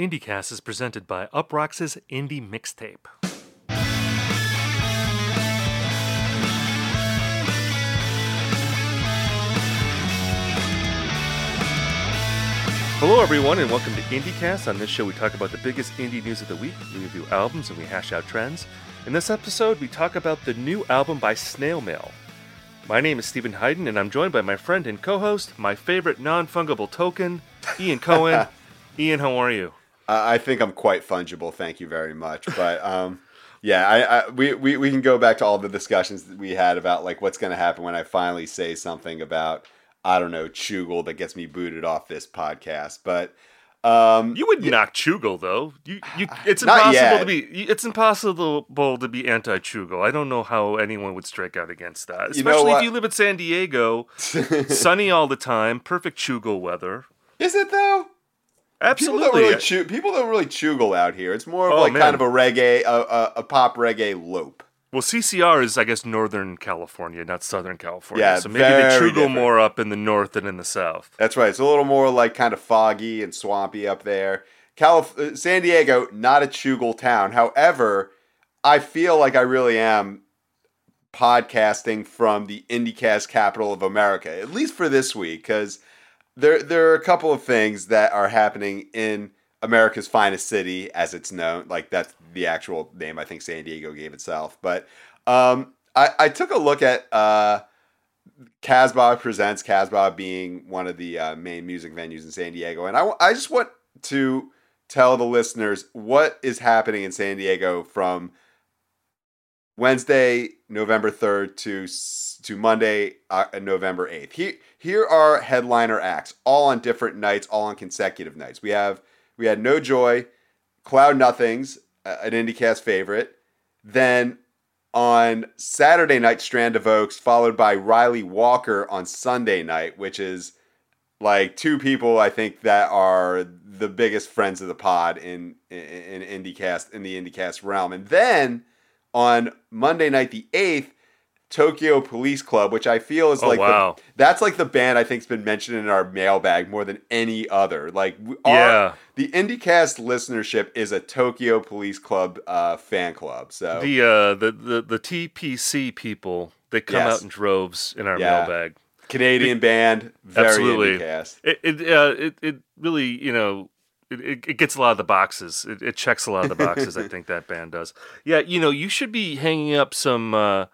IndieCast is presented by Uproxx's Indie Mixtape. Hello, everyone, and welcome to IndieCast. On this show, we talk about the biggest indie news of the week. We review albums and we hash out trends. In this episode, we talk about the new album by Snail Mail. My name is Steven Hyden, and I'm joined by my friend and co-host, my favorite non-fungible token, Ian Cohen. Ian, how are you? I think I'm quite fungible. Thank you very much. But um, yeah, I, I, we, we we can go back to all the discussions that we had about like what's going to happen when I finally say something about I don't know Choogle that gets me booted off this podcast. But um, you would yeah. knock Choogle though. You, you, it's impossible to be. It's impossible to be anti-Choogle. I don't know how anyone would strike out against that, especially you know if you live in San Diego, sunny all the time, perfect Choogle weather. Is it though? Absolutely. People don't really, chew, people don't really choogle out here. It's more of oh, like man. kind of a reggae, a, a, a, pop reggae lope. Well, CCR is, I guess, Northern California, not Southern California. Yeah, so maybe they different. more up in the north than in the south. That's right. It's a little more like kind of foggy and swampy up there. Calif- uh, San Diego, not a choogle town. However, I feel like I really am podcasting from the IndieCast capital of America, at least for this week, because – there there are a couple of things that are happening in America's finest city, as it's known. Like that's the actual name I think San Diego gave itself. But um, I, I took a look at uh, Casbah Presents, Casbah being one of the uh, main music venues in San Diego. And I, I just want to tell the listeners what is happening in San Diego from Wednesday, November 3rd to to Monday, uh, November 8th. Here, here are headliner acts, all on different nights, all on consecutive nights. We have we had No Joy, Cloud Nothings, uh, an IndieCast favorite. Then on Saturday night, Strand of Oaks, followed by Ryley Walker on Sunday night, which is like two people I think that are the biggest friends of the pod in in, in IndieCast in the IndieCast realm. And then on Monday night, the 8th, Tokyo Police Club, which I feel is oh, like wow. the, that's like the band I think's been mentioned in our mailbag more than any other. Like our, yeah, the IndieCast listenership is a Tokyo Police Club uh, fan club. So the uh, the, the the TPC people they come yes. out in droves in our yeah. mailbag. Canadian it, band, very absolutely. IndieCast. It it, uh, it it really you know it, it, gets a lot of the boxes. It, it checks a lot of the boxes. I think that band does. Yeah, you know, you should be hanging up some uh,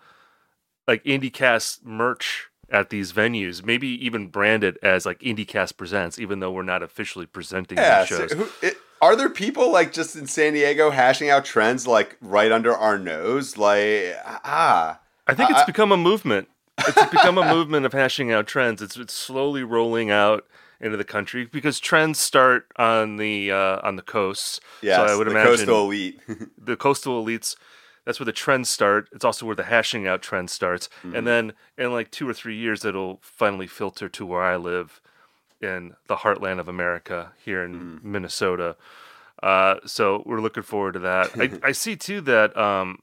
like IndieCast merch at these venues. Maybe even brand it as like IndieCast presents, even though we're not officially presenting yeah, these shows. So who, it, are there people like just in San Diego hashing out trends like right under our nose? Like ah, I think it's become a movement. It's become a movement of hashing out trends. It's it's slowly rolling out into the country because trends start on the uh, on the coasts. Yeah, so I would the imagine coastal elite, the coastal elites. That's where the trends start. It's also where the hashing out trend starts, mm-hmm. and then in like two or three years, it'll finally filter to where I live in the heartland of America here in mm-hmm. Minnesota. Uh, so we're looking forward to that. I, I see too that um,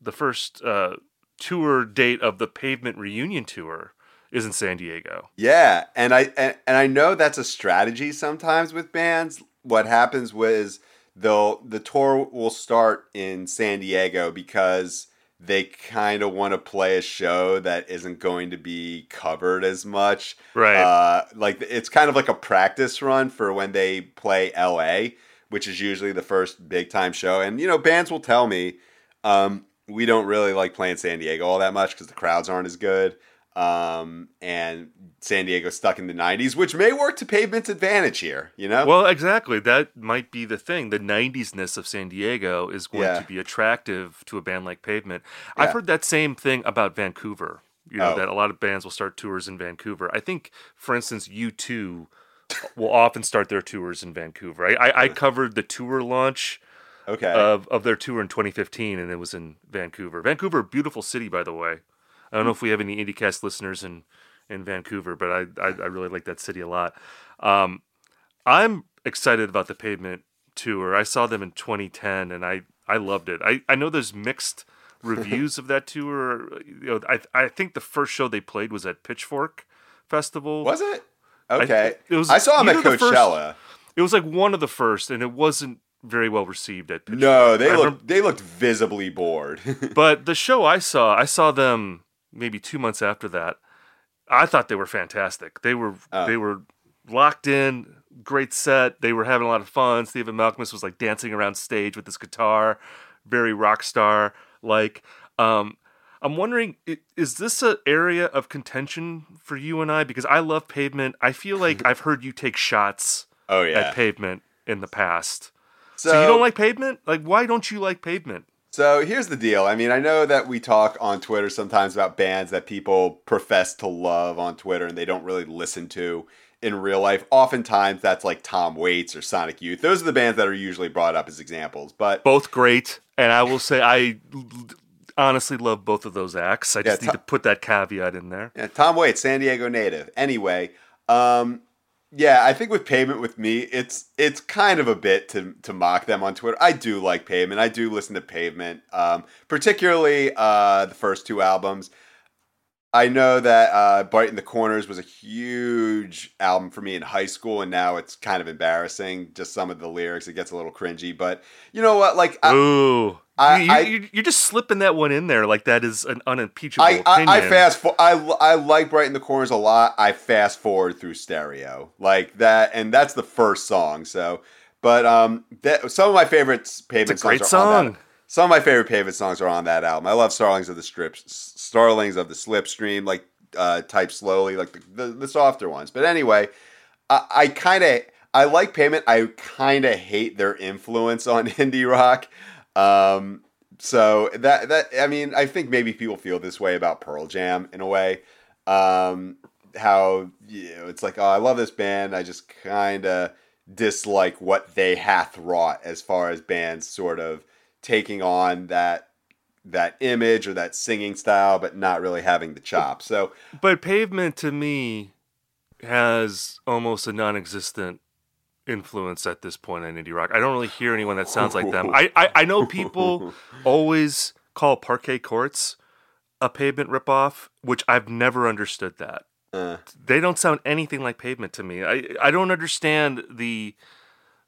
the first uh, tour date of the Pavement reunion tour is in San Diego. Yeah, and I and, and I know that's a strategy sometimes with bands. What happens was they'll the tour will start in San Diego because they kind of want to play a show that isn't going to be covered as much. Right. Uh, like it's kind of like a practice run for when they play LA, which is usually the first big time show. And you know, bands will tell me um, we don't really like playing San Diego all that much because the crowds aren't as good um, and San Diego stuck in the 90s, which may work to Pavement's advantage here, you know? Well, exactly. That might be the thing. The 90s-ness of San Diego is going yeah. to be attractive to a band like Pavement. Yeah. I've heard that same thing about Vancouver. You know, oh. that a lot of bands will start tours in Vancouver. I think, for instance, U2 will often start their tours in Vancouver. I, I, I covered the tour launch okay. of, of their tour in 2015, and it was in Vancouver. Vancouver, beautiful city, by the way. I don't know if we have any IndieCast listeners in in Vancouver, but I I, I really like that city a lot. Um, I'm excited about the Pavement tour. I saw them in 2010, and I I loved it. I I know there's mixed reviews of that tour. You know, I I think the first show they played was at Pitchfork Festival. Was it? Okay. I, it was I saw them at Coachella. First, It was like one of the first, and it wasn't very well received at Pitchfork. No, they I look remember- they looked visibly bored. but the show I saw, I saw them maybe two months after that. I thought they were fantastic. They were Oh. they were locked in, great set. They were having a lot of fun. Stephen Malkmus was like dancing around stage with his guitar, very rock star like. Um, I'm wondering, is this an area of contention for you and I? Because I love Pavement. I feel like I've heard you take shots oh yeah. at Pavement in the past. so, So you don't like Pavement? Like, why don't you like Pavement? So here's the deal. I mean, I know that we talk on Twitter sometimes about bands that people profess to love on Twitter and they don't really listen to in real life. Oftentimes that's like Tom Waits or Sonic Youth. Those are the bands that are usually brought up as examples. But both great and i will say I honestly love both of those acts i just Yeah, need to- to put that caveat in there Yeah, Tom Waits, San Diego native. Anyway, um, yeah, I think with payment with me, it's it's kind of a bit to to mock them on Twitter. I do like payment. I do listen to Pavement, um, particularly uh, the first two albums. I know that uh, Brighten the Corners was a huge album for me in high school, and now it's kind of embarrassing. Just some of the lyrics, it gets a little cringy. But you know what? Like, I, ooh I- you, I- you, you're just slipping that one in there like that is an unimpeachable I, I, opinion. I fast for I, I like Brighten the Corners a lot. I fast forward through stereo like that, and that's the first song. So, but um, that some of my favorite pavement It's a great songs are on song. that. Some of my favorite pavement songs are on that album. I love Starlings of the Strips, Starlings of the Slipstream, like uh, Type Slowly, like the, the, the softer ones. But anyway, I, I kind of I like Pavement. I kind of hate their influence on indie rock. Um, so that that I mean, I think maybe people feel this way about Pearl Jam in a way. Um, how you know, it's like, oh, I love this band. I just kind of dislike what they hath wrought as far as bands sort of taking on that that image or that singing style, but not really having the chops. So but pavement to me has almost a non-existent influence at this point in indie rock i don't really hear anyone that sounds like them i i, I know people always call parquet courts a pavement ripoff which i've never understood that uh, they don't sound anything like pavement to me. I I don't understand the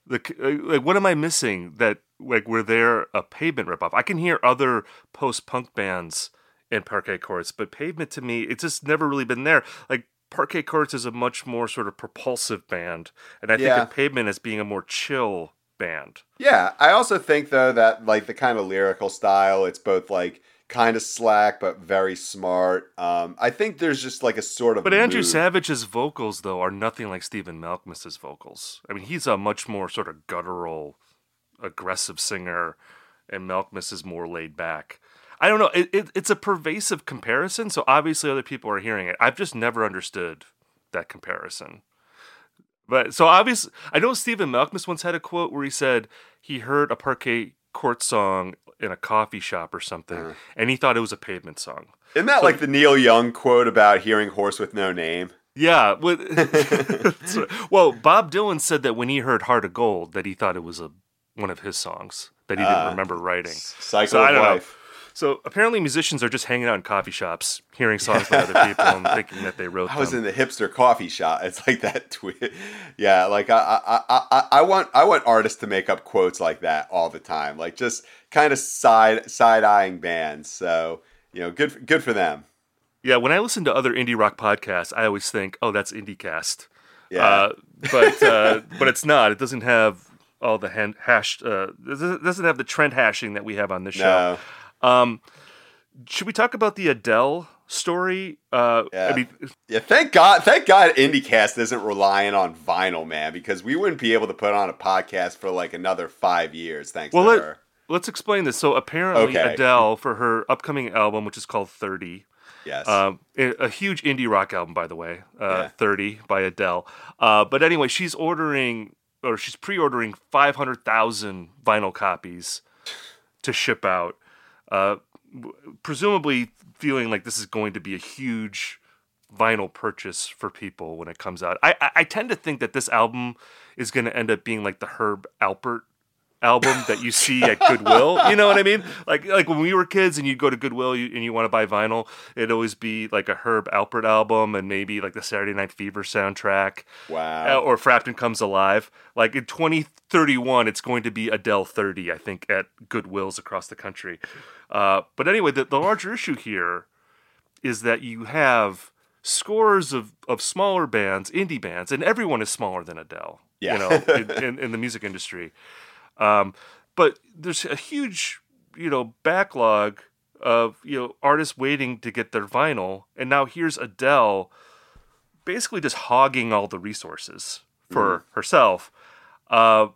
the like what am I missing that like were there a pavement ripoff? I can hear other post punk bands in Parquet Courts, but pavement to me it's just never really been there. Like Parquet Courts is a much more sort of propulsive band, and I think of pavement as being a more chill band. Yeah, I also think though that like the kind of lyrical style, it's both like kind of slack but very smart. Um, I think there's just like a sort of But Andrew mood. Savage's vocals, though, are nothing like Stephen Malkmus's vocals. I mean, he's a much more sort of guttural, aggressive singer, and Malkmus is more laid back. I don't know. It, it, it's a pervasive comparison, so obviously other people are hearing it. I've just never understood that comparison. But so obviously, I know Stephen Malkmus once had a quote where he said he heard a parquet court song in a coffee shop or something, Uh-huh. and he thought it was a pavement song. Isn't that like the Neil Young quote about hearing horse with no name? Yeah. Well, Bob Dylan said that when he heard "Heart of Gold," that he thought it was a one of his songs that he didn't Ah. remember writing. Cycle So, I of don't know. So apparently, musicians are just hanging out in coffee shops, hearing songs by other people, and thinking that they wrote I was them. in the hipster coffee shop. It's like that tweet. Yeah, like I, I, I, I, I want, I want artists to make up quotes like that all the time, like just kind of side, side eyeing bands. So you know, good, good for them. yeah, when I listen to other indie rock podcasts, I always think, "Oh, that's IndieCast," Yeah. uh, but uh, but it's not. It doesn't have all the hand, hashed. Uh, it doesn't have the trend hashing that we have on this show. no. Um, should we talk about the Adele story? Uh, Yeah. I mean, Yeah, thank God, thank God IndieCast isn't relying on vinyl, man, because we wouldn't be able to put on a podcast for like another five years, thanks well, to let, her. let's explain this. So apparently, Okay. Adele for her upcoming album, which is called Thirty, Yes. um, a huge indie rock album, by the way, uh, Yeah. Thirty by Adele. Uh, but anyway, she's ordering or she's pre-ordering five hundred thousand vinyl copies to ship out. Uh, presumably feeling like this is going to be a huge vinyl purchase for people when it comes out. I, I, I tend to think that this album is going to end up being like the Herb Alpert album that you see at Goodwill. You know what I mean? Like like when we were kids and you'd go to Goodwill you, and you want to buy vinyl, it'd always be like a Herb Alpert album and maybe like the Saturday Night Fever soundtrack. Wow. Uh, or Frampton Comes Alive. Like in 2031, it's going to be Adele 30, I think, at Goodwills across the country. Uh, but anyway, the, the larger issue here is that you have scores of, of smaller bands, indie bands, and everyone is smaller than Adele. Yeah. You know, in, in, in the music industry. Um, but there's a huge, you know, backlog of you know artists waiting to get their vinyl, and now here's Adele, basically just hogging all the resources for herself. Uh,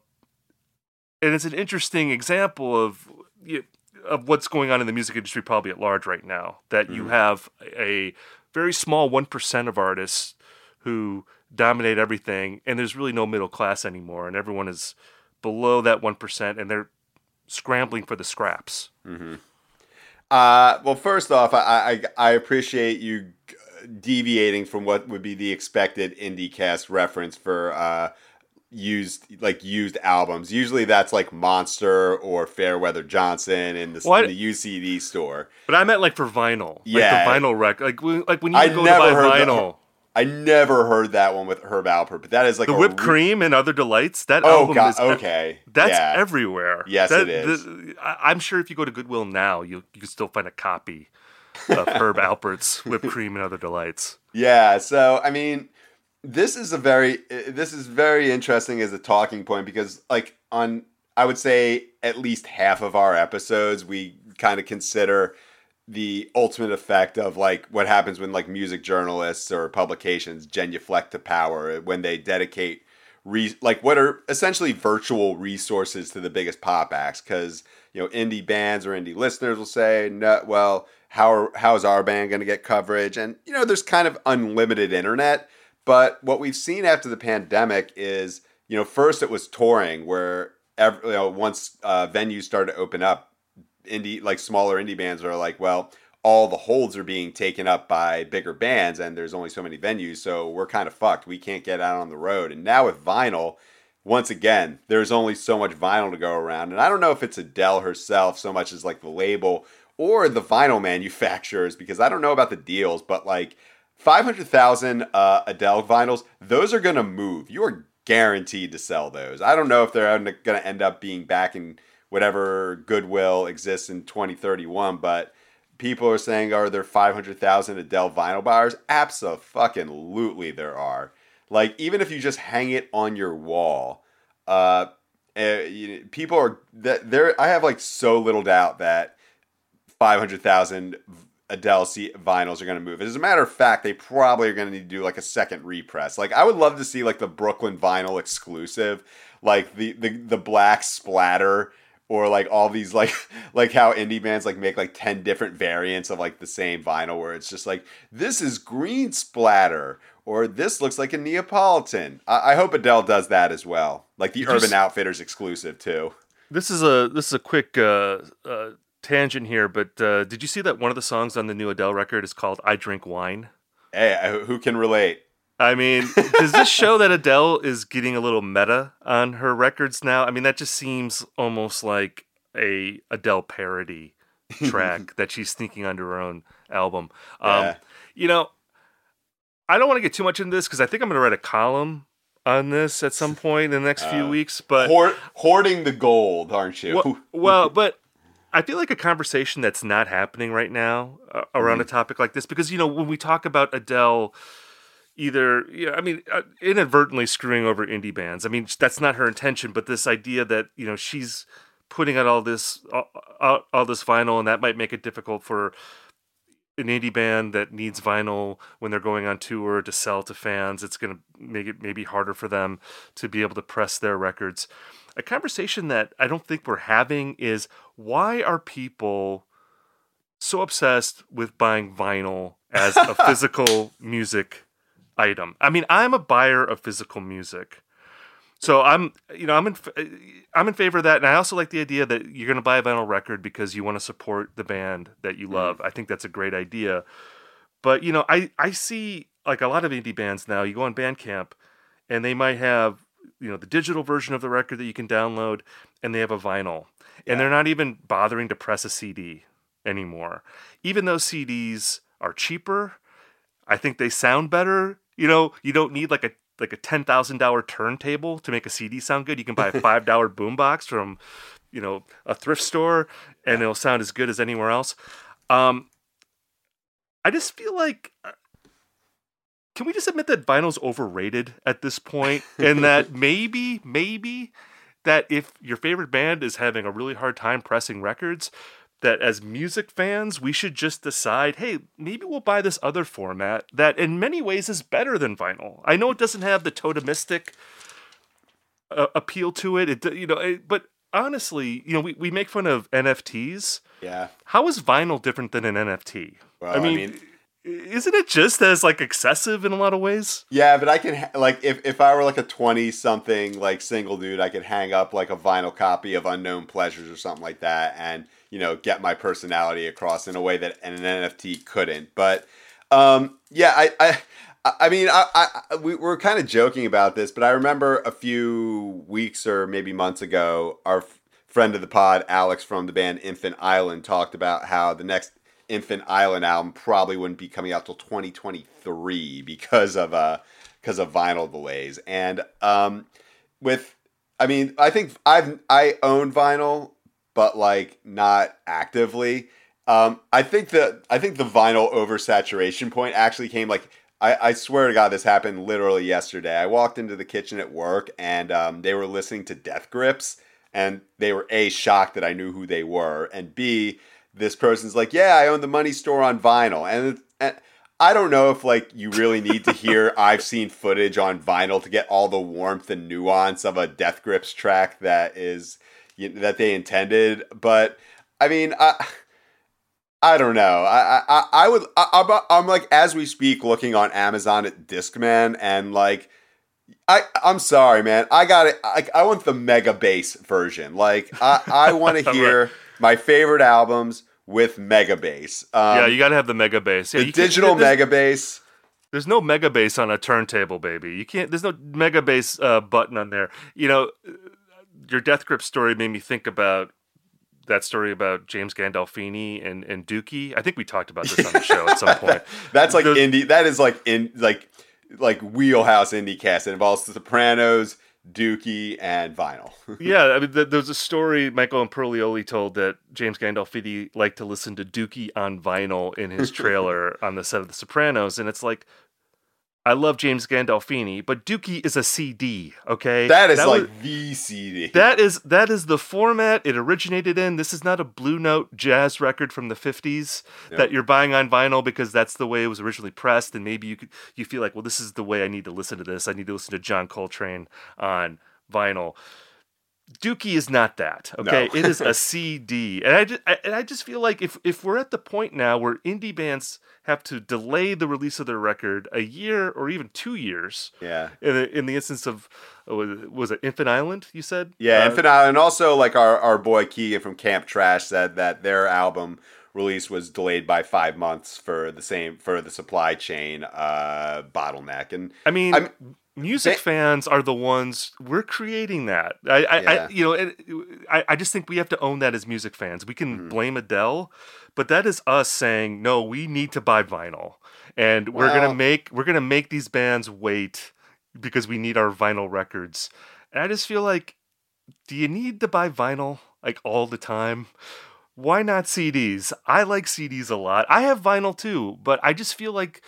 and it's an interesting example of you of what's going on in the music industry probably at large right now. That you have a very small one percent of artists who dominate everything, and there's really no middle class anymore, and everyone is below that one percent, and they're scrambling for the scraps. Uh, well, first off, I, I I appreciate you deviating from what would be the expected IndieCast reference for uh, used like used albums. Usually, that's like Monster or Fairweather Johnson in the, in the UCD store. But I meant like for vinyl, Yeah. like the vinyl record, like when- like when you I go to buy vinyl. I never heard that one with Herb Alpert, but that is like the whipped re- cream and other delights. That Oh album god, is okay, That's yeah. everywhere. Yes, That- it is. the- I'm sure if you go to Goodwill now, you you can still find a copy of Herb Alpert's whipped cream and other delights. Yeah, so I mean, this is a very this is very interesting as a talking point because like on I would say at least half of our episodes we kind of consider the ultimate effect of like what happens when like music journalists or publications genuflect to power when they dedicate re- like what are essentially virtual resources to the biggest pop acts? Because you know indie bands or indie listeners will say no well how are, how is our band going to get coverage? And you know there's kind of unlimited internet but what we've seen after the pandemic is you know first it was touring where every, you know once uh, venues started to open up indie like smaller indie bands are like well all the holds are being taken up by bigger bands and there's only so many venues so we're kind of fucked. We can't get out on the road. And now with vinyl once again there's only so much vinyl to go around. And i don't know if it's adele herself so much as like the label or the vinyl manufacturers because i don't know about the deals but like 500000 uh, adele vinyls those are going to move. You are guaranteed to sell those. I don't know if they're going to end up being back in whatever goodwill exists in 2031 but people are saying are there 500,000 Adele vinyl buyers? Absolutely there are. Like even if you just hang it on your wall, uh, you people are that there I have like so little doubt that 500,000 Adele vinyls are going to move. As a matter of fact, they probably are going to need to do like a second repress. Like I would love to see like the Brooklyn vinyl exclusive, like the the the black splatter or like all these like like how indie bands like make like 10 different variants of like the same vinyl where it's just like this is green splatter or this looks like a neapolitan. I, I hope adele does that as well. Like the you urban outfitters exclusive too. This is a this is a quick uh, uh, tangent here, but uh, did you see that one of the songs on the new Adele record is called "I Drink Wine"? hey who can relate I mean, does this show that Adele is getting a little meta on her records now? I mean, that just seems almost like a Adele parody track that she's sneaking onto her own album. Um, Yeah. You know, I don't want to get too much into this because I think I'm going to write a column on this at some point in the next few Uh, weeks. But Hoard, hoarding the gold aren't you well, well, but I feel like a conversation that's not happening right now uh, around a topic like this because you know when we talk about Adele, either yeah, I mean uh, inadvertently screwing over indie bands. I mean that's not her intention, but this idea that you know she's putting out all this all, all, all this vinyl and that might make it difficult for an indie band that needs vinyl when they're going on tour to sell to fans. It's going to make it maybe harder for them to be able to press their records. A conversation that I don't think we're having is why are people so obsessed with buying vinyl as a physical music item? I mean, I'm a buyer of physical music. So I'm, you know, I'm in, I'm in favor of that, and I also like the idea that you're going to buy a vinyl record because you want to support the band that you mm. love. I think that's a great idea. But you know, I I see like a lot of indie bands now. You go on Bandcamp, and they might have you know the digital version of the record that you can download, and they have a vinyl, Yeah. and they're not even bothering to press a CD anymore. Even though CDs are cheaper, I think they sound better. You know, you don't need like a like a ten thousand dollar turntable to make a CD sound good. You can buy a five dollar boombox from, you know, a thrift store, and it'll sound as good as anywhere else. Um, I just feel like. uh, Can we just admit that vinyl's overrated at this point, and that maybe, maybe that if your favorite band is having a really hard time pressing records, that as music fans, we should just decide, hey, maybe we'll buy this other format that in many ways is better than vinyl. I know it doesn't have the totemistic uh, appeal to it, it you know, it, but honestly, you know, we, we make fun of NFTs. Yeah. How is vinyl different than an NFT? Well, I mean, isn't it just as like excessive in a lot of ways? Yeah, but I can ha- like if, if I were like a twenty something like single dude, I could hang up like a vinyl copy of Unknown Pleasures or something like that, and you know get my personality across in a way that an NFT couldn't. But um, yeah, I I. I mean, I, I we were kind of joking about this, but I remember a few weeks or maybe months ago, our f- friend of the pod, Alex from the band Infant Island, talked about how the next Infant Island album probably wouldn't be coming out till 2023 because of uh because of vinyl delays. And um with I mean, I think I've I own vinyl, but like not actively. Um I think the I think the vinyl oversaturation point actually came like I, I swear to God, this happened literally yesterday. I walked into the kitchen at work and um, they were listening to Death Grips, and they were A, shocked that I knew who they were, and B, this person's like, yeah, I own the money store on vinyl. And, and I don't know if like you really need to hear I've seen footage on vinyl to get all the warmth and nuance of a Death Grips track that is you that they intended. But I mean, I I don't know. I I, I would I, I'm, I'm like as we speak looking on Amazon at Discman and like I I'm sorry, man. I got it. I, I want the mega bass version. Like I I want to hear my favorite albums with mega bass. Um, yeah, you got to have the mega bass. Yeah, the digital mega bass. There's no mega bass on a turntable, baby. You can't. There's no mega bass uh, button on there. You know, your Death Grip story made me think about that story about James Gandolfini and and Dookie. I think we talked about this on the show at some point. That's like There's- indie. That is like in like like wheelhouse indie cast. It involves the Sopranos, Dookie, and vinyl. yeah, I mean, th- there's a story Michael Imperioli told that James Gandolfini liked to listen to Dookie on vinyl in his trailer on the set of The Sopranos, and it's like, I love James Gandolfini, but Dookie is a CD, okay? that is was- like the CD. that is that is the format it originated in. This is not a blue note jazz record from the 50s Yeah. that you're buying on vinyl because that's the way it was originally pressed and maybe you could you feel like, well this is the way I need to listen to this. I need to listen to John Coltrane on vinyl. Dookie is not that. Okay, No. it is a CD, and I just I, and I just feel like if if we're at the point now where indie bands have to delay the release of their record a year or even two years, yeah. in the, in the instance of uh, was it- Infant Island? You said Yeah, Uh, Infinite Island. And also, like our, our boy Keegan from Camp Trash said that their album release was delayed by five months for the same for the supply chain uh, bottleneck. And I mean, I'm- music they- fans are the ones we're creating that. I, I, Yeah. I you know, it, I, I just think we have to own that as music fans. We can Mm-hmm. blame Adele, but that is us saying no. We need to buy vinyl, and we're Well- gonna make we're gonna make these bands wait because we need our vinyl records. And I just feel like, do you need to buy vinyl like all the time? Why not CDs? I like CDs a lot. I have vinyl too, but I just feel like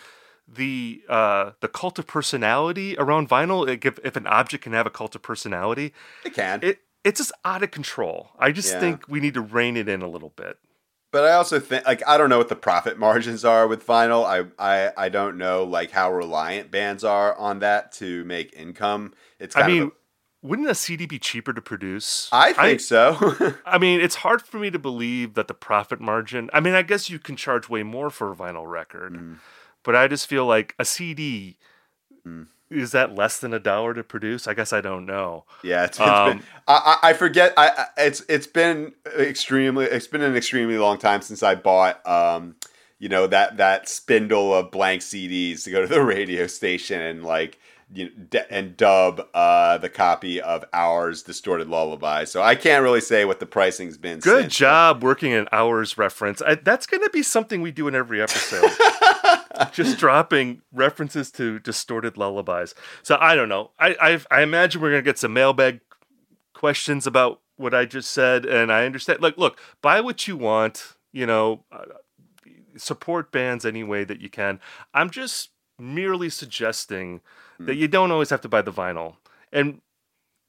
the uh the cult of personality around vinyl like if, if an object can have a cult of personality it can. it it's just out of control i just Yeah. think we need to rein it in a little bit But I also think like I don't know what the profit margins are with vinyl. I I, I don't know like how reliant bands are on that to make income. It's i mean of wouldn't a cd be cheaper to produce I think so. I mean it's hard for me to believe that the profit margin i mean i guess you can charge way more for a vinyl record Mm. but i just feel like a cd Mm. is that less than a dollar to produce i guess i don't know Yeah, it's, it's Um, been. I, I I forget. I I- it's it's been extremely. It's been an extremely long time since I bought. Um, you know that that spindle of blank CDs to go to the radio station and like you know, d- and dub uh, the copy of Ours distorted lullaby. So I can't really say what the pricing's been. Good since. job working an Ours reference. I, that's going to be something we do in every episode. Just dropping references to distorted lullabies. So I don't know. I I've, I imagine we're going to get some mailbag questions about what I just said, and I understand. Like, look, buy what you want. You know, uh, support bands any way that you can. I'm just merely suggesting that you don't always have to buy the vinyl, and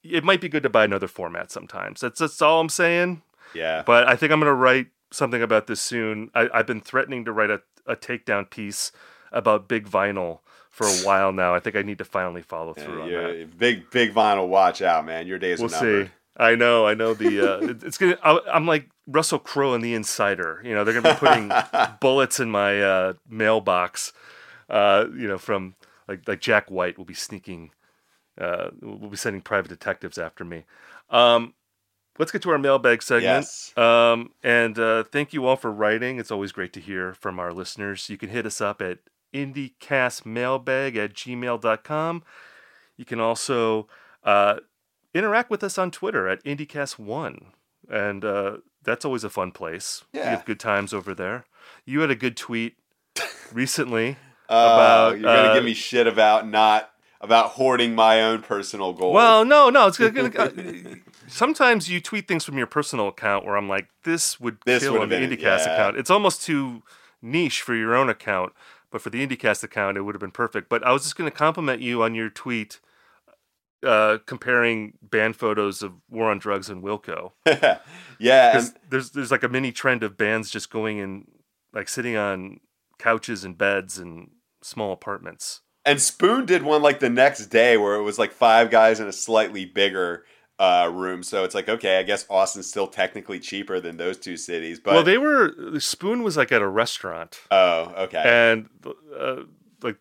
it might be good to buy another format sometimes. That's that's all I'm saying. Yeah. But I think I'm going to write something about this soon. I, I've been threatening to write a, a takedown piece about big vinyl for a while now. I think I need to finally follow through on that. big big vinyl. Watch out, man. Your days We'll are numbered. see. I know, I know. The uh, it- it's gonna. I, I'm like Russell Crowe in The Insider. You know, they're gonna be putting bullets in my uh, mailbox. Uh, you know, from like like Jack White will be sneaking. Uh, will be sending private detectives after me. Um, let's get to our mailbag segment. Yes. Um, and uh, thank you all for writing. It's always great to hear from our listeners. You can hit us up at indiecastmailbag at gmail.com. You can also uh, interact with us on Twitter at IndieCast1. And uh, that's always a fun place. Yeah. We have good times over there. You had a good tweet recently. Uh, about, you're gonna uh, give me shit about not about hoarding my own personal goals. Well, no, no. It's gonna. uh, sometimes you tweet things from your personal account where I'm like, this would This kill would on the have IndieCast yeah. account. It's almost too niche for your own account, but for the IndieCast account, it would have been perfect. But I was just gonna compliment you on your tweet. Uh, comparing band photos of War on Drugs and Wilco, yeah, and there's there's like a mini trend of bands just going in, like sitting on couches and beds and small apartments. and Spoon did one like the next day where it was like five guys in a slightly bigger uh, room. So it's like, okay, I guess Austin's still technically cheaper than those two cities. But well, they were Spoon was like at a restaurant. oh, okay, and uh, like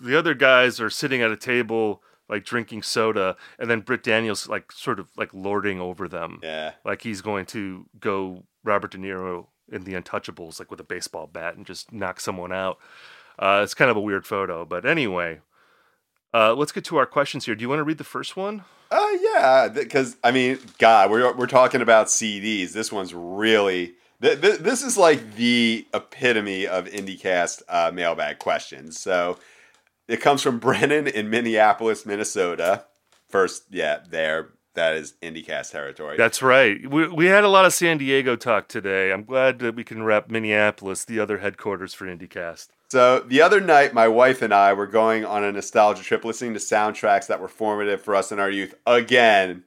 the other guys are sitting at a table like drinking soda and then Britt Daniel's like sort of like lording over them yeah. like he's going to go Robert De Niro in the Untouchables like with a baseball bat and just knock someone out uh, it's kind of a weird photo but anyway uh, let's get to our questions here do you want to read the first one Uh, yeah, because I mean, God, we're we're talking about CDs. This one's really th- th- this is like the epitome of IndieCast uh, mailbag questions. So it comes from Brennan in Minneapolis, Minnesota. First, yeah, there that is IndieCast territory. that's right we, we had a lot of San Diego talk today I'm glad that we can wrap Minneapolis the other headquarters for IndieCast So the other night, my wife and I were going on a nostalgia trip, listening to soundtracks that were formative for us in our youth. Again,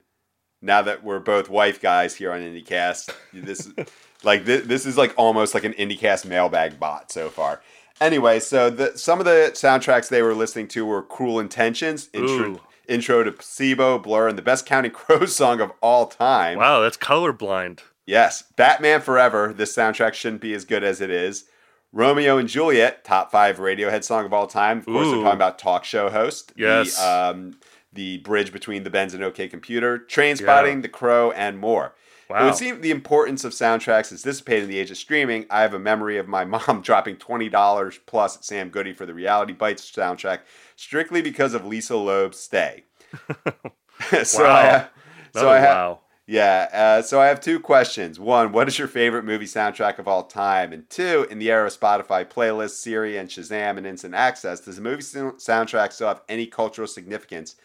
now that we're both wife guys here on IndieCast, this is like this, this is like almost like an IndieCast mailbag bot so far. Anyway, so the some of the soundtracks they were listening to were "Cruel Intentions," intro, intro to Placebo, Blur, and the best Counting Crows song of all time. wow that's colorblind Yes, Batman Forever. This soundtrack shouldn't be as good as it is. Romeo and Juliet, top five Radiohead song of all time. Of course, Ooh. we're talking about talk show host. Yes. The, um, the bridge between the Bends and OK Computer, Train Spotting, The Crow, and more. It would seem the importance of soundtracks has dissipated in the age of streaming. I have a memory of my mom dropping twenty dollars plus at Sam Goody for the Reality Bites soundtrack, strictly because of Lisa Loeb's Stay. so Wow. I, so I have. wow. Yeah, uh, so I have two questions. One, what is your favorite movie soundtrack of all time? And two, in the era of Spotify playlists, Siri, and Shazam and instant access, does the movie soundtrack still have any cultural significance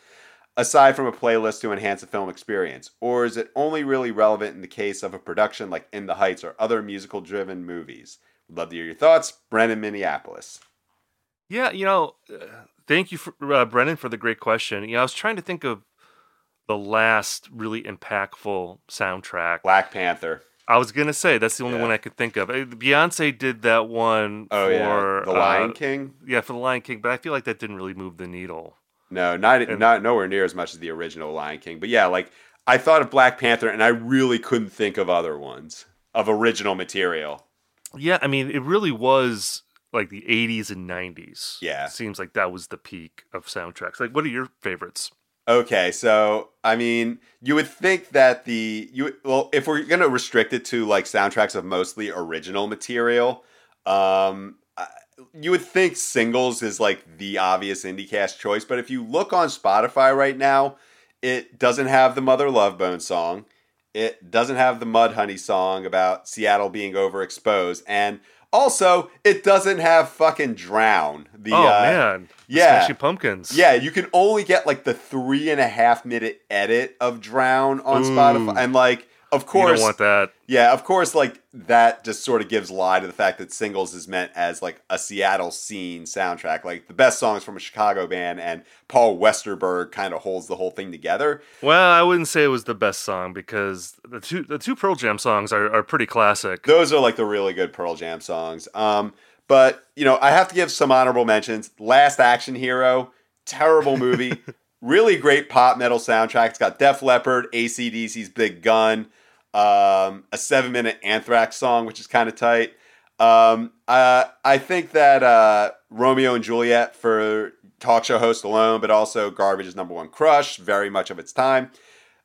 aside from a playlist to enhance the film experience? Or is it only really relevant in the case of a production like In the Heights or other musical driven movies? Love to hear your thoughts. Brennan, Minneapolis. Yeah, you know, uh, thank you, for, uh, Brennan, for the great question. You know, I was trying to think of the last really impactful soundtrack. Black Panther. I was gonna say that's the only Yeah. one I could think of. Uh, Beyonce did that one Oh, for yeah. The Lion uh, King? Yeah, for the Lion King, but I feel like that didn't really move the needle. No, not And- not nowhere near as much as the original Lion King. But yeah, like I thought of Black Panther, and I really couldn't think of other ones of original material. Yeah, I mean, it really was like the 80s and 90s. Yeah. seems like that was the peak of soundtracks. Like, what are your favorites? Okay, so I mean, you would think that the you well, if we're gonna restrict it to like soundtracks of mostly original material, um, you would think singles is like the obvious IndieCast choice, but if you look on Spotify right now, it doesn't have the Mother Love Bone song. It doesn't have the Mud Honey song about Seattle being overexposed, and also it doesn't have fucking Drown. The oh uh, man, yeah. Smashing Pumpkins. yeah, you can only get like the three and a half minute edit of Drown on Ooh. Spotify, and like of you course don't want that. yeah, of course, like that just sort of gives lie to the fact that singles is meant as like a Seattle scene soundtrack. Like the best songs from a Chicago band, and Paul Westerberg kind of holds the whole thing together. Well, I wouldn't say it was the best song because the two the two Pearl Jam songs are, are pretty classic. Those are like the really good Pearl Jam songs. Um, but you know, I have to give some honorable mentions. Last Action Hero, terrible movie. really great pop metal soundtrack. It's got Def Leppard, ACDC's Big Gun, um, a seven minute Anthrax song, which is kind of tight. Um, uh, I think that uh, Romeo and Juliet for talk show host alone, but also Garbage's number one crush, very much of its time.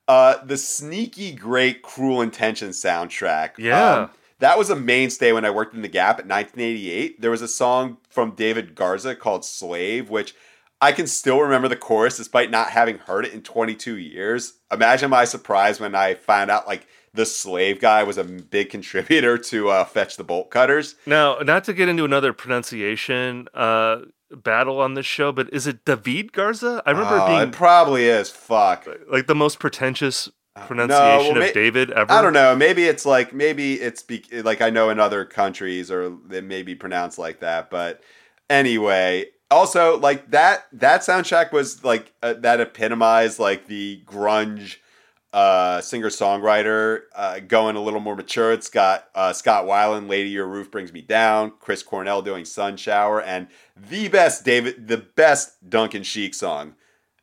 Uh, the sneaky great Cruel Intentions soundtrack. Yeah. Um, that was a mainstay when I worked in the Gap in 1988. There was a song from David Garza called Slave, which I can still remember the chorus despite not having heard it in 22 years. Imagine my surprise when I found out like the slave guy was a big contributor to uh, Fetch the Bolt Cutters. Now, not to get into another pronunciation uh, battle on this show, but is it David Garza? I remember Oh, being it probably is. Fuck. like the most pretentious pronunciation well, of ma- David ever. I don't know. Maybe it's like maybe it's be- like I know in other countries or it may be pronounced like that. But anyway, also like that that soundtrack was like uh, that epitomized like the grunge uh, singer songwriter uh, going a little more mature. It's got uh, Scott Weiland, "Lady Your Roof Brings Me Down," Chris Cornell doing "Sun Shower," and the best David, the best Duncan Sheik song.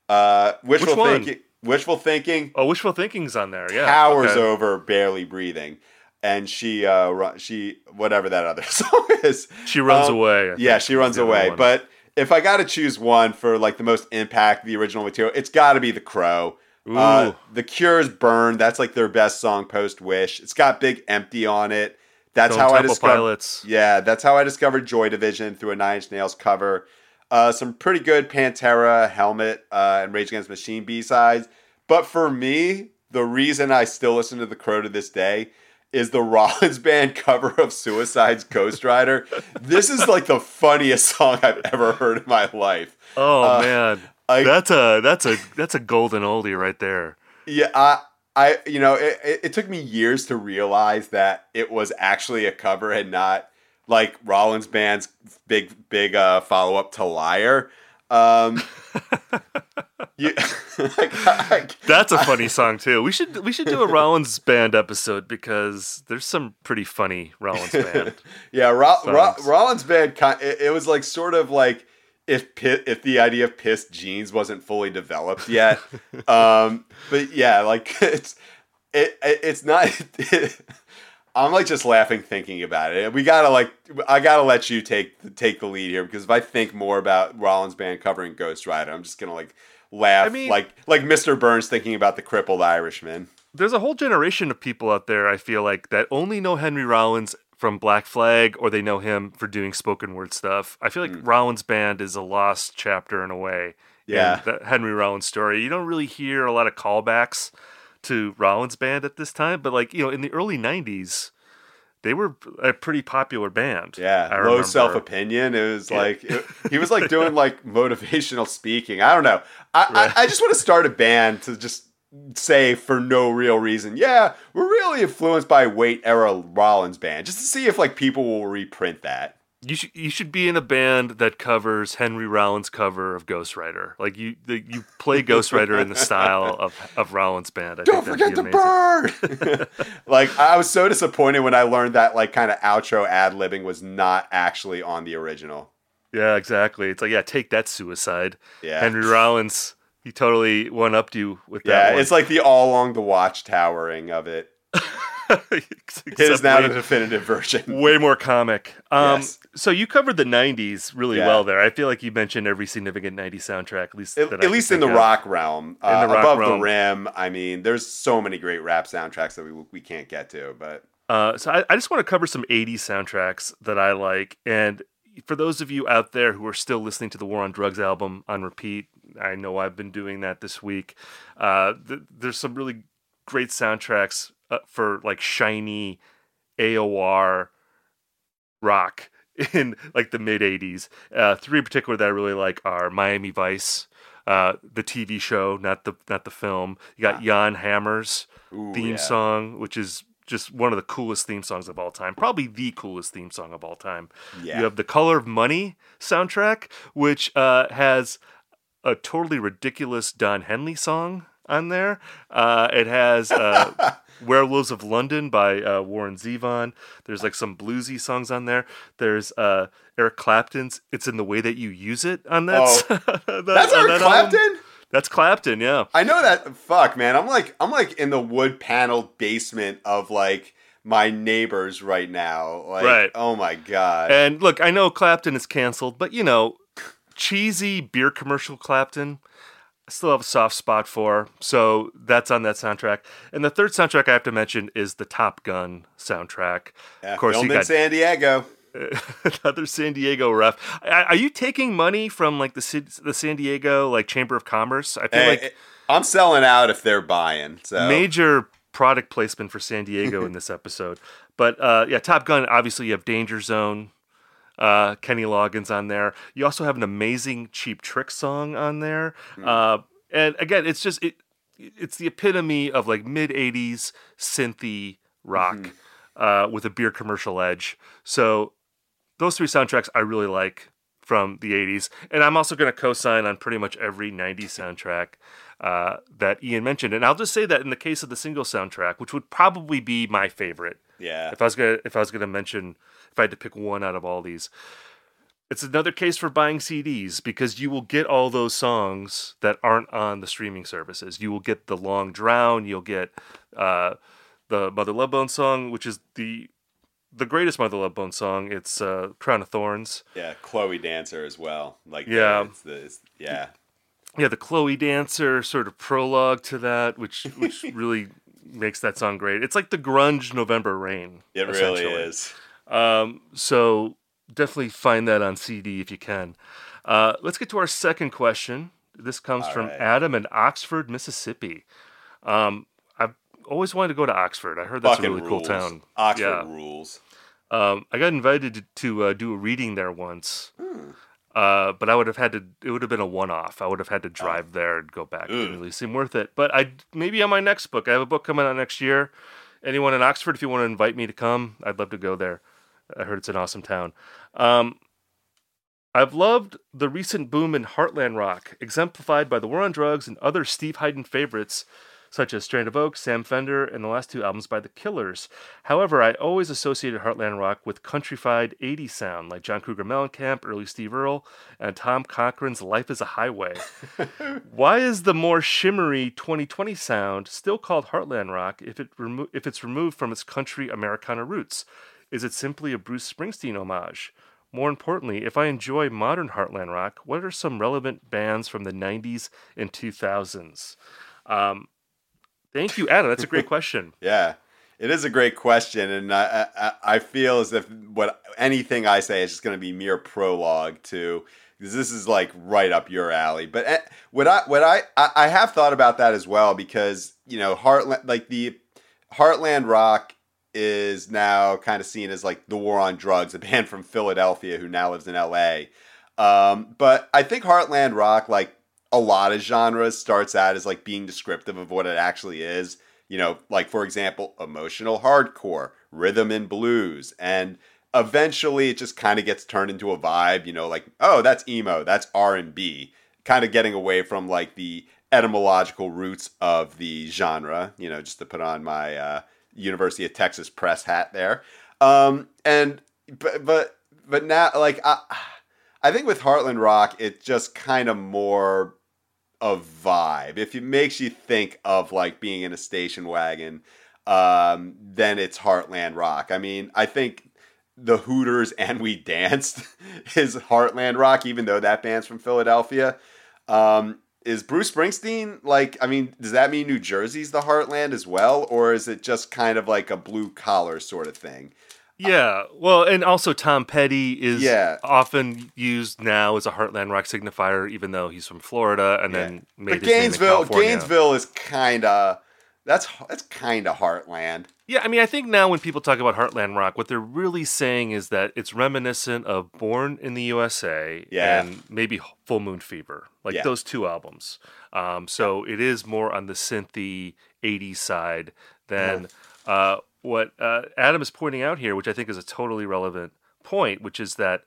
Uh, wishful Which thinking. Wishful thinking Oh, wishful thinking's on there. Yeah, towers okay. over barely breathing and she uh she whatever that other song is She runs Um, away. I yeah she runs away but if i gotta choose one for like the most impact the original material it's gotta be the crow uh, the cure's burn that's like their best song post wish it's got big empty on it that's Stone how i discovered Pilots. yeah, that's how I discovered Joy Division through a Nine Inch Nails cover. Uh, some pretty good Pantera, Helmet, uh, and Rage Against the Machine B sides. But for me, the reason I still listen to The Crow to this day is the Rollins Band cover of Suicide's Ghost Rider. this is like the funniest song I've ever heard in my life. Oh Uh, man, I- that's a that's a that's a golden oldie right there. Yeah, I, I, you know, it, it, it took me years to realize that it was actually a cover and not like Rollins Band's big, big uh, follow up to Liar. Um, you, like, I- That's a funny song too. We should we should do a Rollins band episode because there's some pretty funny Rollins band. yeah, Ro- Ro- Rollins Band. Kind, it, it was like sort of like if if the idea of pissed jeans wasn't fully developed yet. um, but yeah, like it's it, it it's not. I'm like just laughing thinking about it. We gotta like I gotta let you take take the lead here because if I think more about Rollins Band covering Ghost Rider, I'm just gonna like laugh I mean- like like Mr. Burns thinking about the crippled Irishman. There's a whole generation of people out there I feel like that only know Henry Rollins from Black Flag or they know him for doing spoken word stuff. I feel like hmm. Rollins band is a lost chapter in a way. in Yeah. the Henry Rollins story. You don't really hear a lot of callbacks to Rollins band at this time, but like, you know, in the early 90s, they were a pretty popular band. Yeah, I low self opinion. It was Yeah. like it- he was like doing like motivational speaking. I don't know. I, I, I just want to start a band to just say for no real reason. Yeah, we're really influenced by Weight era Rollins band, just to see if like people will reprint that. You should you should be in a band that covers Henry Rollins' cover of Ghost Rider. Like you the, you play Ghost Rider in the style of, of Rollins' band. I Don't think forget the bird. like I was so disappointed when I learned that like kind of outro ad libbing was not actually on the original. Yeah, exactly. It's like yeah, take that suicide. Yeah. Henry Rollins, he totally one upped you with Yeah, that. one. it's like the all along the watchtowering of it. His Except now way- the definitive version. way more comic. Um, Yes. so you covered the '90s really Yeah. well there. I feel like you mentioned every significant '90s soundtrack, at least At, that at could least in the of. rock realm, uh, the rock above realm. the rim. I mean, there's so many great rap soundtracks that we we can't get to, but Uh, so I, I just want to cover some '80s soundtracks that I like, and for those of you out there who are still listening to the War on Drugs album on repeat, I know I've been doing that this week. Uh, th- there's some really great soundtracks uh, for like shiny AOR rock in like the mid 80s. Uh, three in particular that I really like are Miami Vice, uh, the TV show, not the not the film. You got Jan Hammer's Ooh, theme yeah. song, which is just one of the coolest theme songs of all time. Probably the coolest theme song of all time. Yeah. You have the Color of Money soundtrack, which uh, has a totally ridiculous Don Henley song on there. Uh, it has uh, Werewolves of London by uh, Warren Zevon. There's like some bluesy songs on there. There's uh, Eric Clapton's "It's in the Way That You Use It" on that. Oh. that- That's on Eric that album. That's Clapton, yeah. I know that. Fuck, man. I'm like I'm like in the wood paneled basement of like my neighbors right now. Like, Right. Oh my god. And look, I know Clapton is canceled, but you know, cheesy beer commercial Clapton, I still have a soft spot for. So that's on that soundtrack. And the third soundtrack I have to mention is the Top Gun soundtrack. Yeah, of course, you got San Diego. another San Diego ref. Are you taking money from like the the San Diego like Chamber of Commerce? I feel Hey, like I'm selling out if they're buying. So major product placement for San Diego in this episode. But uh, yeah, Top Gun. Obviously, you have Danger Zone. Uh, Kenny Loggins on there. You also have an amazing Cheap Trick song on there. Uh, and again, it's just it. It's the epitome of like mid '80s synthy rock uh, with a beer commercial edge. So those three soundtracks I really like from the 80s. And I'm also going to co sign on pretty much every 90s soundtrack uh, that Ian mentioned. And I'll just say that in the case of the single soundtrack, which would probably be my favorite, yeah. if I was gonna if I was gonna mention if I had to pick one out of all these, it's another case for buying CDs because you will get all those songs that aren't on the streaming services. You will get the Long Drown. You'll get uh, the Mother Love Bone song, which is the the greatest Mother Love Bone song. It's uh, Crown of Thorns. Yeah, Chloe Dancer as well. Like Yeah. the, it's the, it's, yeah. Yeah, the Chloe Dancer sort of prologue to that, which which really makes that song great. It's like the grunge November Rain. It really is. Um, so definitely find that on CD if you can. Uh, let's get to our second question. This comes All from right. Adam in Oxford, Mississippi. Um, always wanted to go to Oxford. I heard that's Fucking a really cool town. Oxford Yeah. rules. Um, I got invited to, to uh, do a reading there once, Hmm. uh, but I would have had to. It would have been a one-off. I would have had to drive there and go back. It didn't really seem worth it. But I maybe on my next book. I have a book coming out next year. Anyone in Oxford, if you want to invite me to come, I'd love to go there. I heard it's an awesome town. Um, I've loved the recent boom in Heartland rock, exemplified by the War on Drugs and other Steve Hyden favorites, such as Strand of Oak, Sam Fender, and the last two albums by The Killers. However, I always associated Heartland rock with countrified 80s sound, like John Cougar Mellencamp, early Steve Earle, and Tom Cochrane's Life is a Highway. Why is the more shimmery 2020 sound still called Heartland rock if, it remo- if it's removed from its country Americana roots? Is it simply a Bruce Springsteen homage? More importantly, if I enjoy modern Heartland rock, what are some relevant bands from the 90s and 2000s? Um, thank you, Adam. That's a great question. Yeah, it is a great question, and I I, I feel as if what anything I say is just going to be mere prologue to because this is like right up your alley. But eh, what I what I I I have thought about that as well because you know Heartland like the Heartland Rock is now kind of seen as like the War on Drugs, a band from Philadelphia who now lives in L.A. Um, but I think Heartland Rock, like a lot of genres, starts out as like being descriptive of what it actually is. You know, like for example, emotional hardcore, rhythm and blues, and eventually it just kind of gets turned into a vibe. You know, like oh, that's emo, that's R and B, kind of getting away from like the etymological roots of the genre. You know, just to put on my uh, University of Texas press hat there. Um, and but but but now like I I think with Heartland Rock it's just kind of more a vibe. If it makes you think of like being in a station wagon, um, then it's Heartland Rock. I mean, I think the Hooters and We Danced is Heartland Rock, even though that band's from Philadelphia. Um, is Bruce Springsteen like? I mean, does that mean New Jersey's the Heartland as well, or is it just kind of like a blue collar sort of thing? Yeah, well, and also Tom Petty is Yeah. often used now as a Heartland Rock signifier, even though he's from Florida and then made but his name in Gainesville, Gainesville is kind of that's that's kind of heartland. Yeah, I mean, I think now when people talk about Heartland Rock, what they're really saying is that it's reminiscent of Born in the USA Yeah. and maybe Full Moon Fever, like Yeah. those two albums. Um, so it is more on the synthy 80s side than uh, what uh, Adam is pointing out here, which I think is a totally relevant point, which is that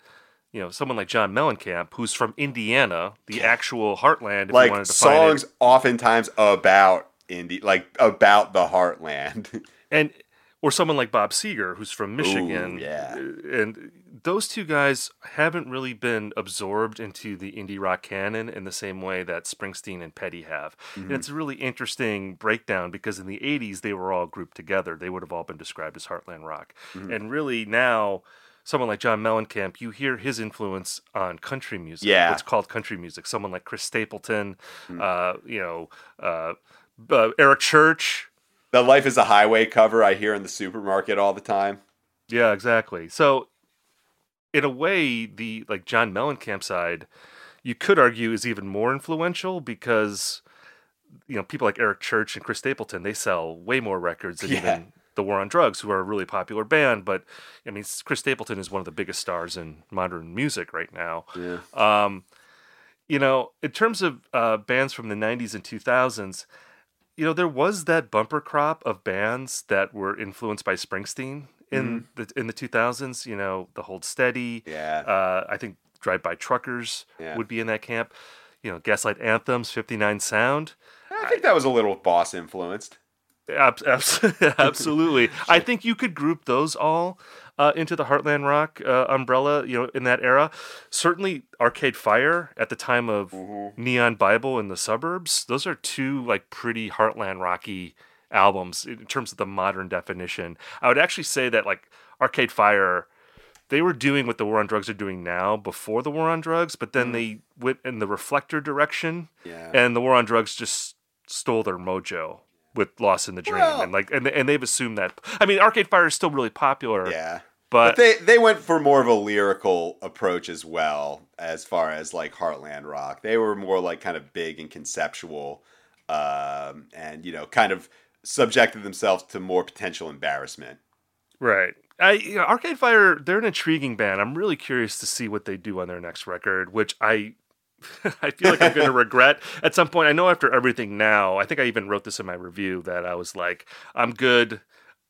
you know someone like John Mellencamp, who's from Indiana, the actual heartland, Like wanted to find songs oftentimes about indie, like about the heartland. and or someone like Bob Seger, who's from Michigan. yeah. And those two guys haven't really been absorbed into the indie rock canon in the same way that Springsteen and Petty have. Mm-hmm. And it's a really interesting breakdown because in the 80s they were all grouped together. They would have all been described as Heartland rock. Mm-hmm. And really now someone like John Mellencamp, you hear his influence on country music. Yeah. It's called country music. Someone like Chris Stapleton, Mm. uh, you know, uh, uh, Eric Church, the Life is a Highway cover I hear in the supermarket all the time. Yeah, exactly. So, in a way, the like John Mellencamp side, you could argue is even more influential because you know people like Eric Church and Chris Stapleton they sell way more records than Yeah. even the War on Drugs, who are a really popular band. But I mean, Chris Stapleton is one of the biggest stars in modern music right now. Yeah. Um, you know, in terms of uh, bands from the '90s and 2000s, you know, there was that bumper crop of bands that were influenced by Springsteen in the in the 2000s. You know, the Hold Steady. Yeah. Uh, I think Drive By Truckers Yeah. would be in that camp. You know, Gaslight Anthem's, 59 Sound. I think that was a little boss influenced. Ab- abs- absolutely. I think you could group those all uh, into the Heartland Rock uh, umbrella, you know, in that era. Certainly Arcade Fire at the time of Neon Bible in the Suburbs. Those are two like pretty Heartland Rocky albums in terms of the modern definition. I would actually say that like Arcade Fire they were doing what the war on drugs are doing now before the war on drugs, but then they went in the Reflektor direction Yeah. and the war on drugs just stole their mojo with Lost in the Dream, Well- and like, and and they've assumed that. I mean, Arcade Fire is still really popular, yeah. but, But they they went for more of a lyrical approach as well as far as like Heartland rock. They were more like kind of big and conceptual, um, and you know, kind of subjected themselves to more potential embarrassment. right. I you know, Arcade Fire, they're an intriguing band. I'm really curious to see what they do on their next record, which I. I feel like I'm going to regret at some point. I know after everything now, I think I even wrote this in my review that I was like, I'm good.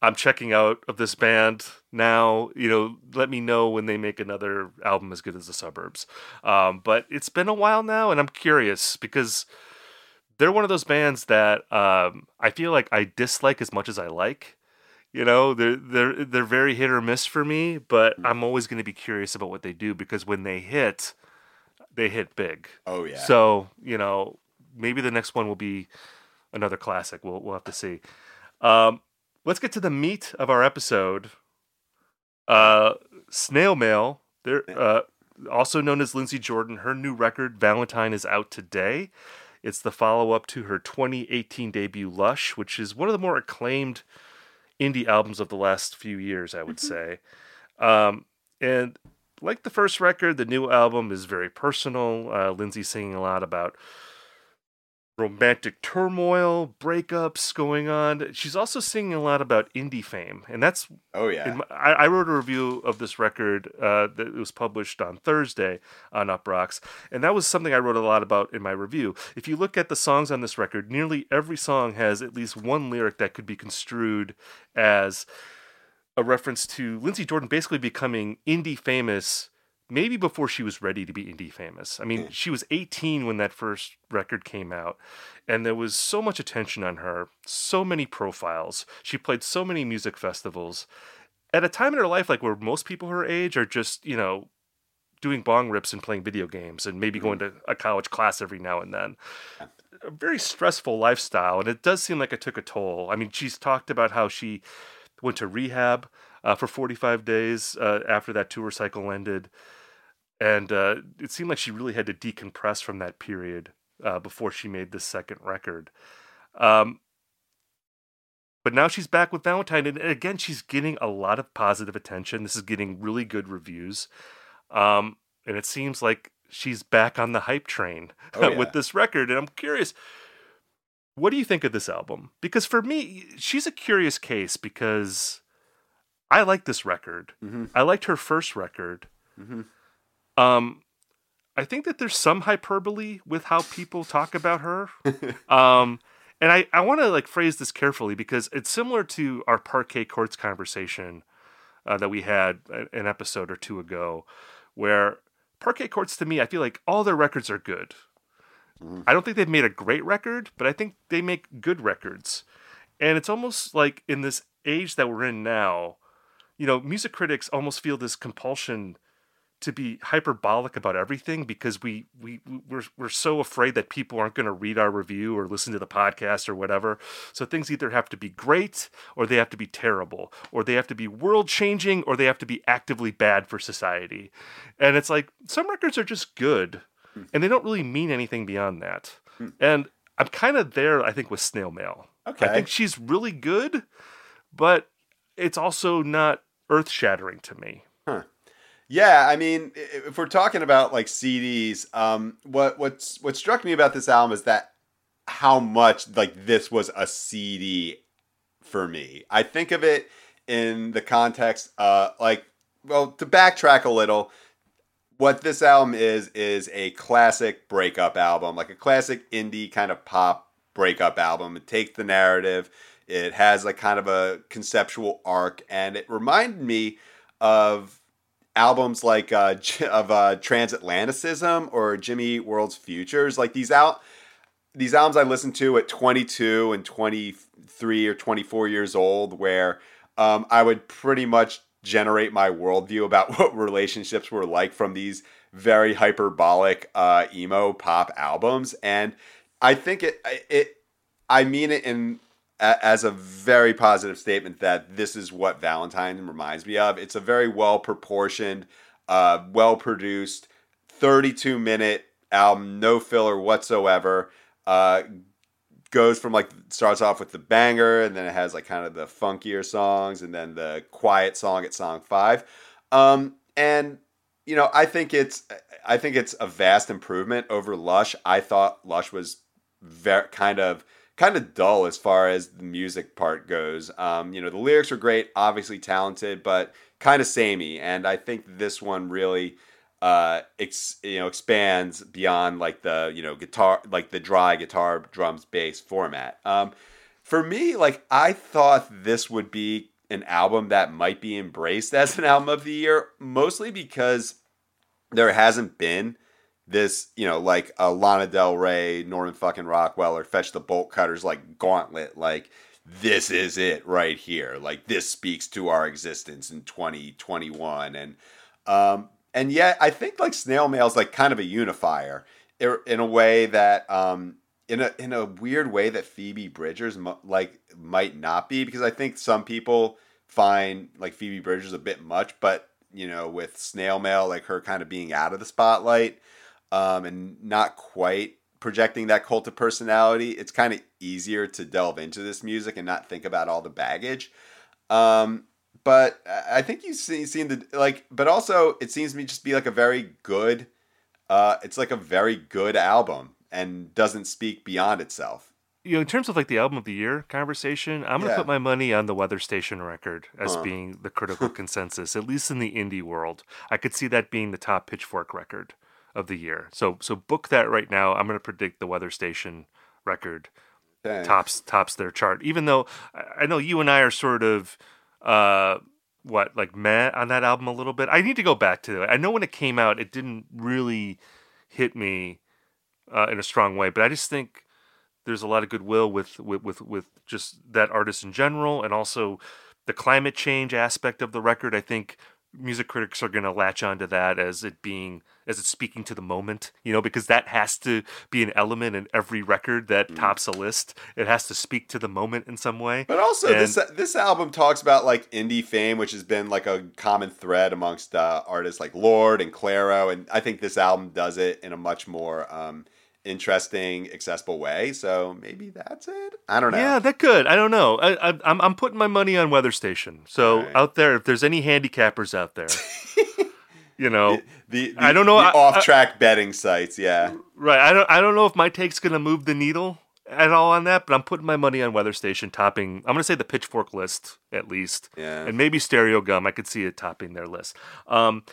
I'm checking out of this band now. You know, let me know when they make another album as good as the Suburbs. Um, but it's been a while now, and I'm curious because they're one of those bands that um, I feel like I dislike as much as I like. You know, they're they're they're very hit or miss for me, but I'm always going to be curious about what they do because when they hit, they hit big. Oh yeah. So you know, maybe the next one will be another classic. We'll we'll have to see. Um, let's get to the meat of our episode. Uh, Snail Mail. They're uh, also known as Lindsey Jordan. Her new record Valentine is out today. It's the follow up to her 2018 debut Lush, which is one of the more acclaimed indie albums of the last few years, I would say. Um, and like the first record, the new album is very personal. Uh, Lindsey singing a lot about romantic turmoil, breakups going on. She's also singing a lot about indie fame, and that's oh yeah. my, I, I wrote a review of this record uh, that was published on Thursday on Uproxx, and that was something I wrote a lot about in my review. If you look at the songs on this record, nearly every song has at least one lyric that could be construed as a reference to Lindsey Jordan basically becoming indie famous maybe before she was ready to be indie famous. I mean, she was 18 when that first record came out, and there was so much attention on her, so many profiles. She played so many music festivals at a time in her life like where most people her age are just, you know, doing bong rips and playing video games and maybe going to a college class every now and then. A very stressful lifestyle, and it does seem like it took a toll. I mean, she's talked about how she went to rehab uh, for 45 days uh, after that tour cycle ended. And uh, it seemed like she really had to decompress from that period uh, before she made this second record. Um, but now she's back with Valentine, and again, she's getting a lot of positive attention. This is getting really good reviews, um, and it seems like she's back on the hype train Oh, yeah. with this record. And I'm curious, what do you think of this album? Because for me, she's a curious case because I like this record. Mhm. I liked her first record. Mhm. Um, I think that there's some hyperbole with how people talk about her. um, and I, I want to like phrase this carefully because it's similar to our parquet courts conversation uh, that we had an episode or two ago, where parquet courts to me, I feel like all their records are good. Mhm. I don't think they've made a great record, but I think they make good records. And it's almost like in this age that we're in now, you know, music critics almost feel this compulsion to be hyperbolic about everything because we we we're we're so afraid that people aren't going to read our review or listen to the podcast or whatever. So things either have to be great or they have to be terrible or they have to be world changing or they have to be actively bad for society. And it's like some records are just good hmm. and they don't really mean anything beyond that. Hmm. And I'm kind of there I think with Snail Mail. Okay. I think she's really good, but it's also not earth-shattering to me. Yeah, I mean, if we're talking about like CDs, um, what what's what struck me about this album is that how much like this was a CD for me. I think of it in the context, uh, like, well, to backtrack a little, what this album is is a classic breakup album, like a classic indie kind of pop breakup album. It takes the narrative, it has like kind of a conceptual arc, and it reminded me of albums like uh, of uh, Transatlanticism or Jimmy World's Futures. Like these out these albums I listened to at 22 and 23 or 24 years old, where um, I would pretty much generate my worldview about what relationships were like from these very hyperbolic uh, emo pop albums, and I think it it I mean it in as a very positive statement that this is what Valentine reminds me of. It's a very well proportioned, uh, well produced, 32 minute album, no filler whatsoever. Uh, goes from like starts off with the banger and then it has like kind of the funkier songs and then the quiet song at song five. Um, and you know, I think it's I think it's a vast improvement over Lush. I thought Lush was very kind of kind of dull as far as the music part goes. Um, you know, the lyrics are great, obviously talented, but kind of samey. And I think this one really, uh, ex, you know, expands beyond like the you know guitar, like the dry guitar, drums, bass format. Um, for me, like I thought this would be an album that might be embraced as an album of the year, mostly because there hasn't been this, you know, like a Lana Del Rey, Norman fucking Rockwell, or Fetch the Bolt Cutters, like gauntlet, like this is it right here. Like this speaks to our existence in 2021. And um and yet I think like Snail Mail is like kind of a unifier in a way that um in a in a weird way that Phoebe Bridgers like might not be because I think some people find like Phoebe Bridgers a bit much, but you know with Snail Mail like her kind of being out of the spotlight um, and not quite projecting that cult of personality, it's kind of easier to delve into this music and not think about all the baggage. Um, but I think you see seen the like, but also it seems to me just be like a very good. Uh, it's like a very good album and doesn't speak beyond itself. you know, in terms of like the album of the year conversation, I'm gonna Yeah. put my money on the Weather Station record as Huh. being the critical consensus, at least in the indie world. I could see that being the top Pitchfork record of the year. So so book that right now. I'm gonna predict the Weather Station record Okay. tops tops their chart. Even though I I know you and I are sort of uh what like meh on that album a little bit. I need to go back to it. I know when it came out, it didn't really hit me uh, in a strong way, but I just think there's a lot of goodwill with with with, with just that artist in general, and also the climate change aspect of the record. I think music critics are going to latch onto that as it being as it's speaking to the moment you know because that has to be an element in every record that tops a list. It has to speak to the moment in some way. But also, And- this this album talks about like indie fame, which has been like a common thread amongst uh, artists like Lorde and Clairo, and I think this album does it in a much more um, interesting, accessible way. So maybe that's it. I don't know. Yeah, that could. I don't know. I, I, I'm I'm putting my money on Weather Station. So Right. out there, if there's any handicappers out there, you know, The, the- I don't know, off-track betting sites. Yeah, right? I don't I don't know if my take's gonna move the needle at all on that, but I'm putting my money on Weather Station topping. I'm gonna say the Pitchfork list at least, yeah. and maybe Stereogum. I could see it topping their list. Um,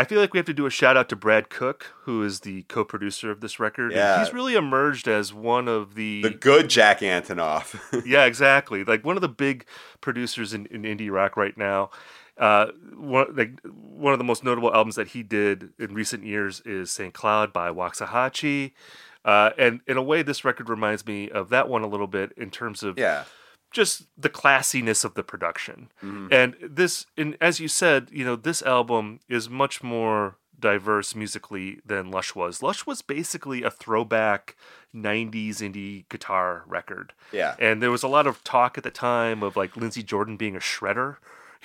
I feel like we have to do a shout out to Brad Cook, who is the co-producer of this record. Yeah. he's really emerged as one of the the good Jack Antonoff. yeah, exactly. Like one of the big producers in, in indie rock right now. Uh, one like one of the most notable albums that he did in recent years is Saint Cloud by Waxahatchee. Uh, and in a way, this record reminds me of that one a little bit in terms of yeah. Just the classiness of the production. Mhm. And this, and as you said, you know, this album is much more diverse musically than Lush was. Lush was basically a throwback 90s indie guitar record. Yeah. And there was a lot of talk at the time of like Lindsey Jordan being a shredder.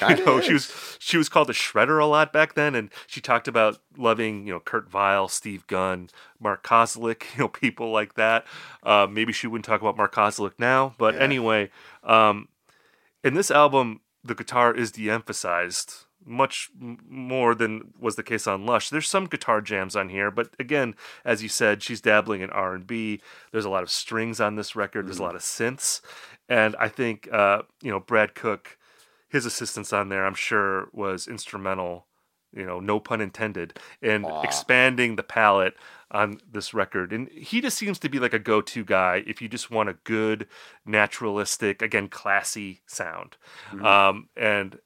You Kinda know, she was she was called a shredder a lot back then, and she talked about loving you know Kurt Vile, Steve Gunn, Mark Kozelek, you know people like that. Uh, maybe she wouldn't talk about Mark Kozelek now, but Yeah. anyway, um, in this album, the guitar is de-emphasized much more than was the case on Lush. There's some guitar jams on here, but again, as you said, she's dabbling in R and B. There's a lot of strings on this record. There's a Mhm. lot of synths, and I think uh, you know Brad Cook, his assistance on there, I'm sure was instrumental. You know, no pun intended, in Aw. expanding the palette on this record. And he just seems to be like a go-to guy if you just want a good, naturalistic, again, classy sound. Mhm. Um, and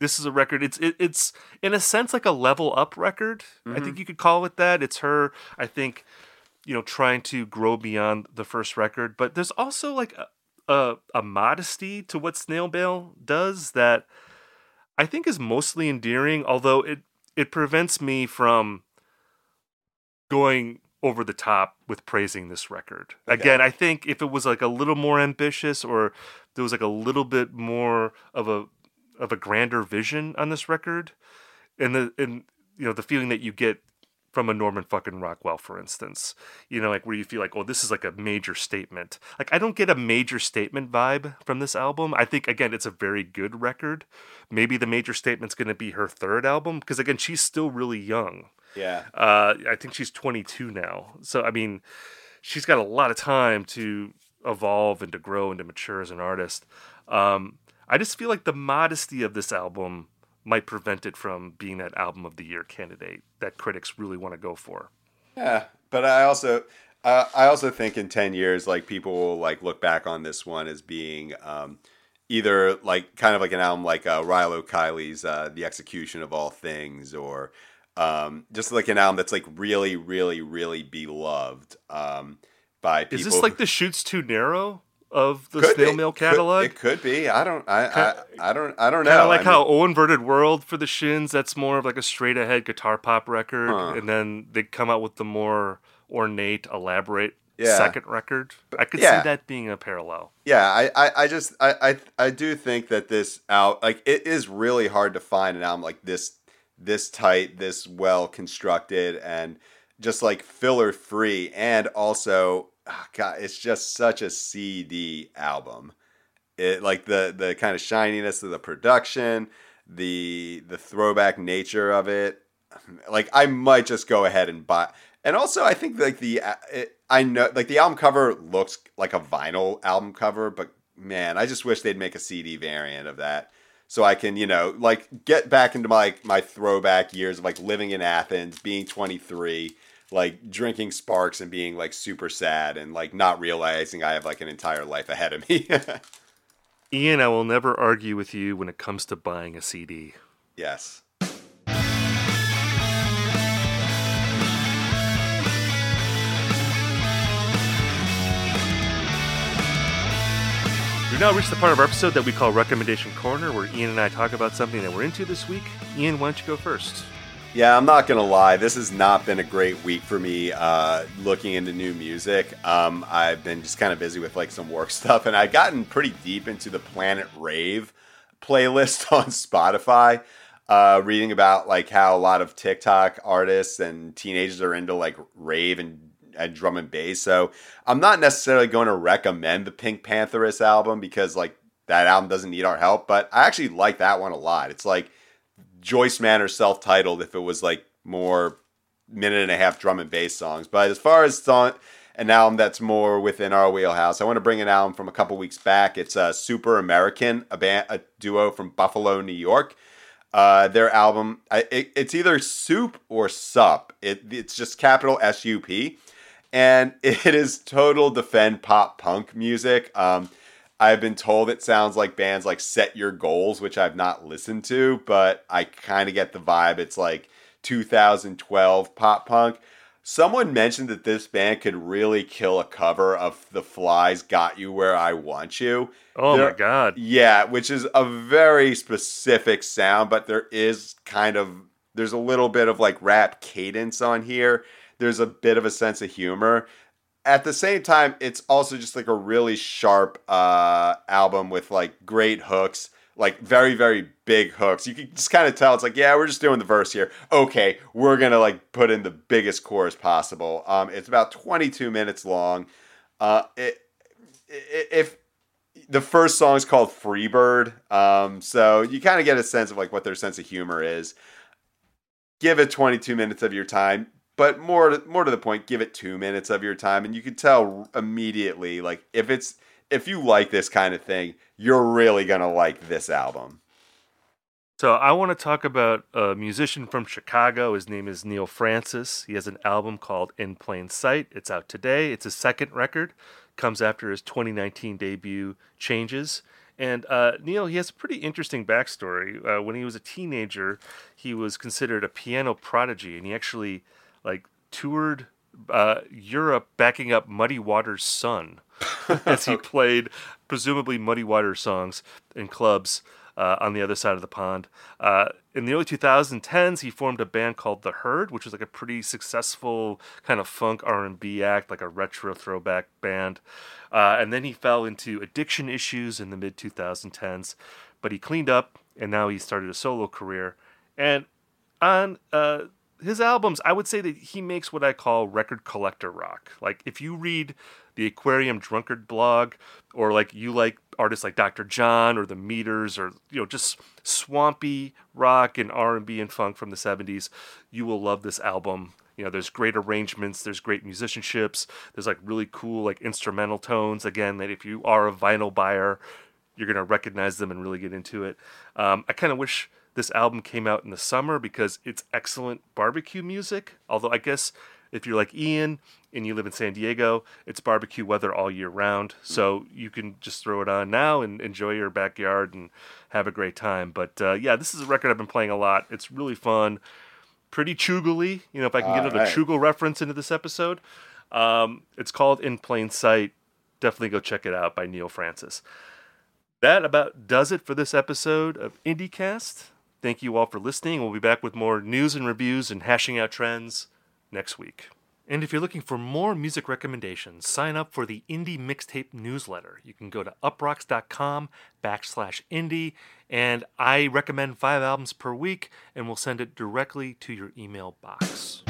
this is a record. It's it, it's in a sense like a level up record. I Mhm. think you could call it that. It's her. I think you know trying to grow beyond the first record, but there's also like a a, a modesty to what Snail Mail does that I think is mostly endearing. Although it it prevents me from going over the top with praising this record. Okay. Again, I think if it was like a little more ambitious or there was like a little bit more of a of a grander vision on this record and the and you know the feeling that you get from a Norman fucking Rockwell for instance you know like where you feel like oh this is like a major statement like I don't get a major statement vibe from this album I think again it's a very good record maybe the major statement's going to be her third album because again she's still really young Yeah. uh, I think she's 22 now. So, I mean, she's got a lot of time to evolve and to grow and to mature as an artist. Um, I just feel like the modesty of this album might prevent it from being that album of the year candidate that critics really want to go for. Yeah, but I also uh, I also think in 10 years like people will like look back on this one as being um, either like kind of like an album like uh, Rilo Kiley's uh, The Execution of All Things or um, just like an album that's like really really really beloved um, by people Is this like the shoots too narrow of the Could snail mail Could- catalog? it could be. I don't I Kind- I, I don't I don't know. Kind of like I how mean, O Inverted World for the Shins, that's more of like a straight ahead guitar pop record. Huh. And then they come out with the more ornate, elaborate Yeah. second record. I could yeah. see that being a parallel. Yeah, I, I, I just I, I I do think that this out like it is really hard to find an album like this this tight, this well constructed and just like filler free and also ah, god, it's just such a CD album. It like the the kind of shininess of the production, the the throwback nature of it. Like I might just go ahead and buy and also, I think like the uh, it, I know like the album cover looks like a vinyl album cover, but man, I just wish they'd make a CD variant of that so I can you know like get back into my my throwback years of like living in Athens, being 23, like drinking Sparks and being like super sad and like not realizing I have like an entire life ahead of me. Ian, I will never argue with you when it comes to buying a CD. yes. We've now reached the part of our episode that we call Recommendation Corner, where Ian and I talk about something that we're into this week. Ian, why don't you go first? Yeah, I'm not gonna lie. This has not been a great week for me uh, looking into new music. Um, I've been just kind of busy with like some work stuff, and I've gotten pretty deep into the Planet Rave playlist on Spotify. Uh, reading about like how a lot of TikTok artists and teenagers are into like rave and and drum and bass. So I'm not necessarily going to recommend the PinkPantheress album because like that album doesn't need our help, but I actually like that one a lot. It's like Joyce Manor self-titled if it was like more minute and a half drum and bass songs. But as far as song an album that's more within our wheelhouse. I want to bring an album from a couple weeks back. It's uh, Super American, a band, a duo from Buffalo, New York. Uh, their album, it, it's either Soup or Sup. It, it's just capital S U P, and it is total defend pop punk music. Um, I've been told it sounds like bands like Set Your Goals, which I've not listened to, but I kind of get the vibe. It's like 2012 pop punk. Someone mentioned that this band could really kill a cover of The Fly's Got You Where I Want You. Oh there, my god. Yeah, which is a very specific sound, but there is kind of there's a little bit of like rap cadence on here. There's a bit of a sense of humor. At the same time, it's also just like a really sharp uh, album with like great hooks like very very big hooks. You can just kind of tell it's like yeah, we're just doing the verse here. Okay, we're gonna like put in the biggest chorus possible. Um, it's about 22 minutes long. Uh, it, if the first song is called Freebird, um, so you kind of get a sense of like what their sense of humor is. Give it 22 minutes of your time, but more more to the point, give it two minutes of your time, and you can tell immediately like if it's if you like this kind of thing, you're really to like this album. So I want to talk about a musician from Chicago. His name is Neal Francis. He has an album called In Plain Sight. It's out today. It's his second record. Comes after his 2019 debut, Changes. And uh, Neal, he has a pretty interesting backstory. Uh, when he was a teenager, he was considered a piano prodigy, and he actually like toured uh, Europe backing up Muddy Waters' son as he played presumably Muddy Waters songs in clubs uh, on the other side of the pond. Uh, in the early 2010s, he formed a band called The Heard, which was like a pretty successful kind of funk R&B act, like a retro throwback band. Uh, and then he fell into addiction issues in the mid 2010s, but he cleaned up and now he started a solo career. And on uh, his albums, I would say that he makes what I call record collector rock. Like if you read the Aquarium Drunkard blog, or like you like artists like Dr. John or the Meters, or you know just swampy rock and R and B and funk from the '70s, you will love this album. You know, there's great arrangements, there's great musicianships, there's like really cool like instrumental tones. Again, that if you are a vinyl buyer, you're gonna recognize them and really get into it. Um, I kind of wish this album came out in the summer because it's excellent barbecue music. Although I guess if you're like Ian and you live in San Diego, it's barbecue weather all year round. So you can just throw it on now and enjoy your backyard and have a great time. But uh, yeah, this is a record I've been playing a lot. It's really fun, pretty choogly. You know, if I can all get right. a choogle reference into this episode, um, it's called In Plain Sight. Definitely go check it out by Neal Francis. That about does it for this episode of IndieCast. Thank you all for listening. We'll be back with more news and reviews and hashing out trends next week. And if you're looking for more music recommendations, sign up for the Indie Mixtape newsletter. You can go to uproxx.com backslash indie, and I recommend five albums per week, and we'll send it directly to your email box.